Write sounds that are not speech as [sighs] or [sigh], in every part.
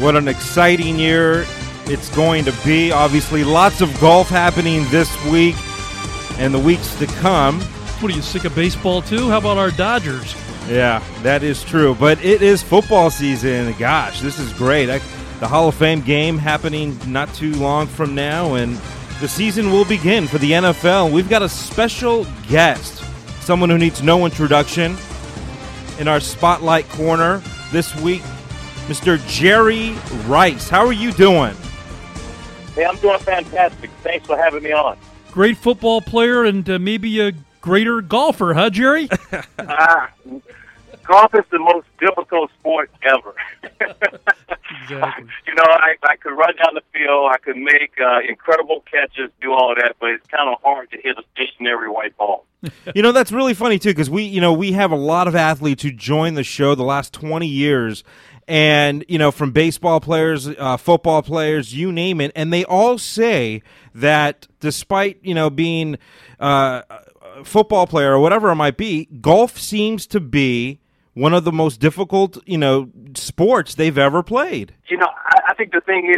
What an exciting year it's going to be. Obviously, lots of golf happening this week and the weeks to come. What are you sick of baseball too? How about our Dodgers? Yeah, that is true. But it is football season. Gosh, this is great. I, the Hall of Fame game happening not too long from now, and the season will begin for the NFL. We've got a special guest, someone who needs no introduction, in our spotlight corner this week, Mr. Jerry Rice. How are you doing? Hey, I'm doing fantastic. Thanks for having me on. Great football player and uh, maybe a greater golfer, huh, Jerry? [laughs] [laughs] ah, golf is the most difficult sport ever. exactly. [laughs] You know, I, I could run down the field, I could make uh, incredible catches, do all that, but it's kind of hard to hit a stationary white ball. you know that's really funny too because we you know we have a lot of athletes who join the show the last 20 years and you know from baseball players uh, football players you name it and they all say that despite you know being uh, a football player or whatever it might be golf seems to be one of the most difficult you know sports they've ever played You know, I, I think the thing is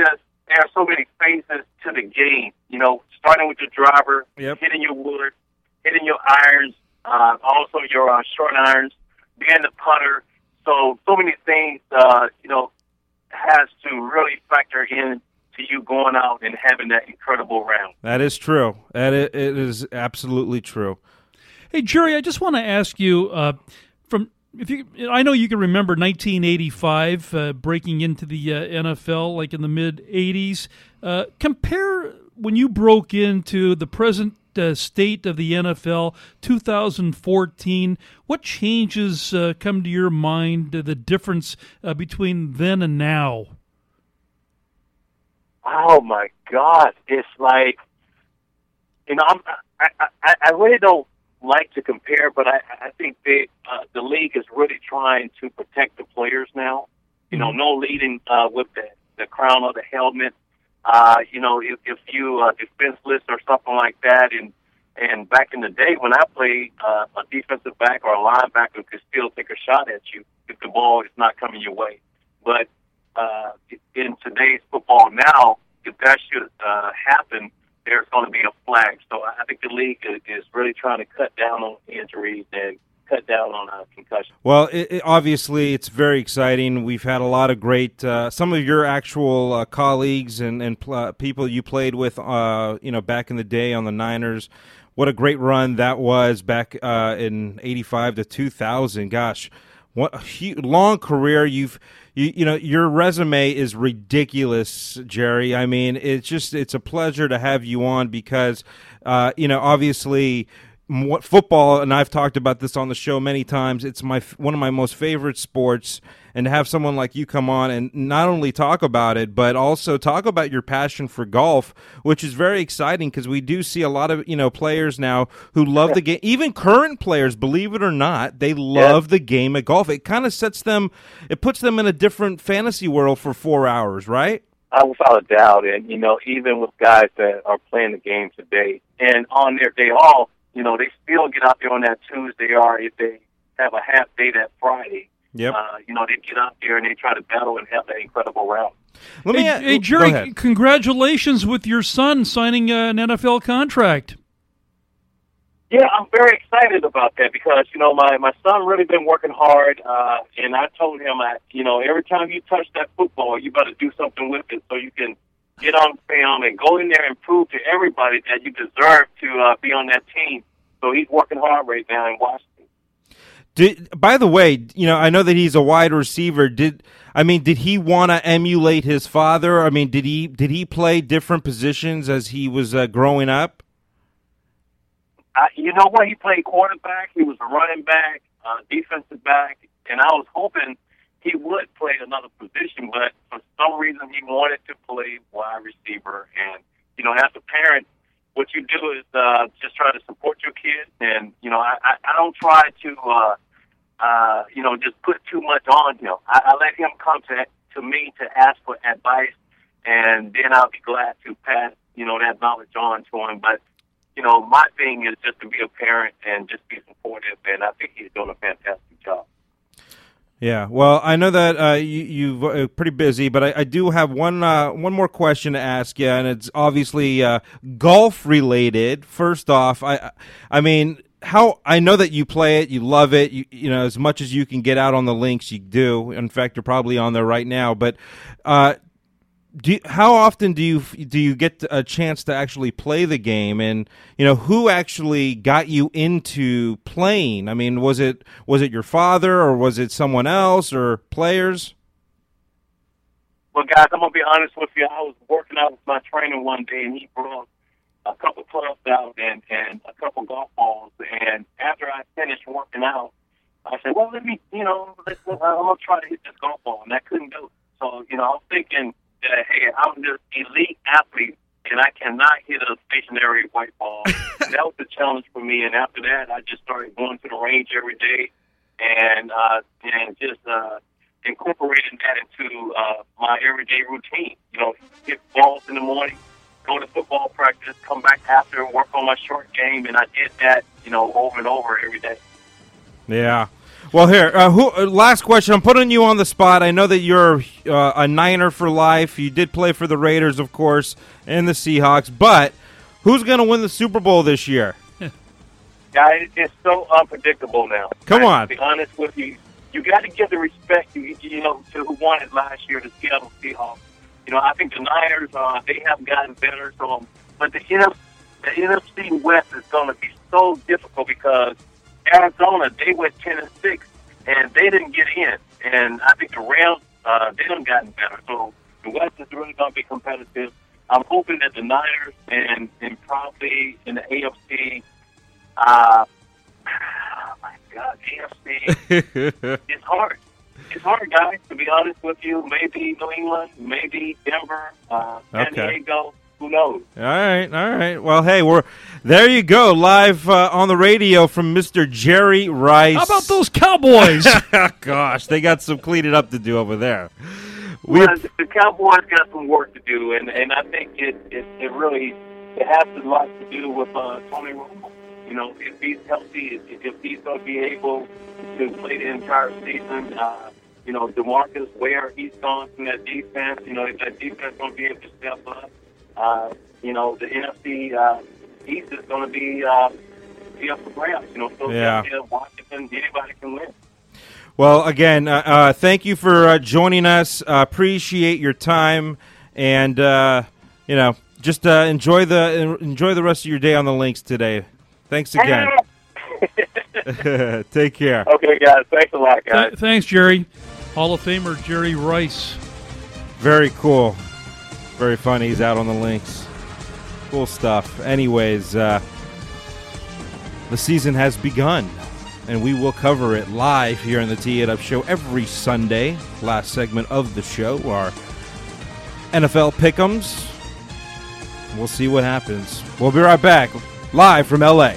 there are so many phases to the game. You know, starting with your driver, Yep. hitting your wood, hitting your irons, uh, also your uh, short irons, being the putter. So, so many things, uh, you know, has to really factor in to you going out and having that incredible round. that is true that it, it is absolutely true Hey, Jerry, I just want to ask you uh, from if you. I know you can remember 1985 uh, breaking into the uh, NFL, like in the mid 80s. Uh, compare when you broke into the present uh, state of the NFL, 2014. What changes uh, come to your mind? Uh, the difference uh, between then and now. Oh my God! It's like, you know, I'm, I, I, I really don't like to compare, but I, I think they, uh, the league is really trying to protect the players now. You know, no leading uh, with the, the crown or the helmet. Uh, you know, if, if you uh, defenseless or something like that, and and back in the day when I played, uh, a defensive back or a linebacker could still take a shot at you if the ball is not coming your way. But uh, in today's football now, if that should uh, happen, there's going to be a flag. So I think the league is, really trying to cut down on injuries and cut down on uh, concussions. Well, it, it, obviously, it's very exciting. We've had a lot of great, uh, some of your actual uh, colleagues and and pl- uh, people you played with, uh, you know, back in the day on the Niners. What a great run that was back uh, in '85 to 2000. Gosh, what a hu- long career you've. You, you know your resume is ridiculous, Jerry. I mean, it's just it's a pleasure to have you on because, uh, you know, obviously what football and I've talked about this on the show many times it's my one of my most favorite sports. And to have someone like you come on and not only talk about it but also talk about your passion for golf which is very exciting because we do see a lot of you know players now who love the game even current players believe it or not they love the game of golf. It kind of sets them it puts them in a different fantasy world for 4 hours right? Uh, without a doubt, and you know, even with guys that are playing the game today, and on their day off, you know, they still get out there on that Tuesday, or if they have a half day that Friday, yep uh, you know, they get out there and they try to battle and have that incredible round. let Hey, a- hey, Jerry, congratulations with your son signing uh, an NFL contract. Yeah, I'm very excited about that because you know my my son really been working hard, uh, and I told him, I, you know, every time you touch that football, you better do something with it so you can get on film and go in there and prove to everybody that you deserve to uh, be on that team. So he's working hard right now in Washington. Did by the way, you know, I know that he's a wide receiver. Did I mean did he want to emulate his father? I mean, did he did he play different positions as he was uh, growing up? I, you know what? He played quarterback. He was a running back, uh, defensive back, and I was hoping he would play another position, but for some reason he wanted to play wide receiver. And you know, as a parent, what you do is uh, just try to support your kid, and you know, I, I, I don't try to, uh, uh, you know, just put too much on him. I, I let him come to to me to ask for advice, and then I'll be glad to pass, you know, that knowledge on to him. But you know, my thing is just to be a parent and just be supportive, and I think he's doing a fantastic job. Yeah, well, I know that uh, you you are pretty busy, but I, I do have one uh, one more question to ask you, and it's obviously uh, golf related. First off, I I mean, how I know that you play it, you love it, you you know as much as you can get out on the links, you do. In fact, you're probably on there right now. But uh, do you, how often do you do you get a chance to actually play the game and you know who actually got you into playing i mean was it was it your father or was it someone else or players well guys i'm gonna be honest with you i was working out with my trainer one day and he brought a couple clubs out and and a couple golf balls i finished working out i said well let me you know let, i'm gonna try to hit this golf ball and i couldn't do it so you know i was thinking that hey, I'm this elite athlete and I cannot hit a stationary white ball. [laughs] that was the challenge for me. And after that, I just started going to the range every day and uh, and just uh, incorporating that into uh, my everyday routine. You know, hit balls in the morning, go to football practice, come back after, work on my short game, and I did that, you know, over and over every day. Yeah. Well, here, uh, who, uh, last question. I'm putting you on the spot. I know that you're uh, a Niner for life. You did play for the Raiders, of course, and the Seahawks. But who's going to win the Super Bowl this year? [laughs] Yeah, it's so unpredictable now. Come on. To be honest with you, you got to give the respect you, you know to who won it last year, the Seattle Seahawks. You know, I think the Niners uh, they have gotten better. So, but the NFC, the NFC West is going to be so difficult because Arizona, they went ten and six, and they didn't get in. And I think the Rams, uh, they done gotten better. So the West is really going to be competitive. I'm hoping that the Niners and and probably in the AFC, uh, oh [sighs] my God, AFC, [laughs] it's hard. It's hard, guys. To be honest with you, maybe New England, maybe Denver, uh, San Okay. Diego. Who knows? All right, all right. Well, hey, we're there. You go, live uh, on the radio from Mr. Jerry Rice. How about those Cowboys? [laughs] Gosh, they got some cleaning up to do over there. We Well, the Cowboys got some work to do, and and I think it it, it really it has a lot to do with uh, Tony Romo. You know, if he's healthy, if, if he's going to be able to play the entire season, uh, you know, Demarcus, where he's gone from that defense, you know, if that defense going to be able to step up, uh, you know, the NFC uh, East is going to be uh, be up for grabs. You know, Philadelphia, Washington, anybody can win. Well, again, uh, uh, thank you for uh, joining us. Uh, appreciate your time, and uh, you know, just uh, enjoy the enjoy the rest of your day on the links today. Thanks again. [laughs] [laughs] Take care. Okay, guys. Thanks a lot, guys. Th- thanks, Jerry. Hall of Famer Jerry Rice. Very cool. Very funny. He's out on the links. Cool stuff. Anyways, uh, the season has begun, and we will cover it live here on the Tee It Up Show every Sunday. Last segment of the show, our NFL pickums. We'll see what happens. We'll be right back, live from LA.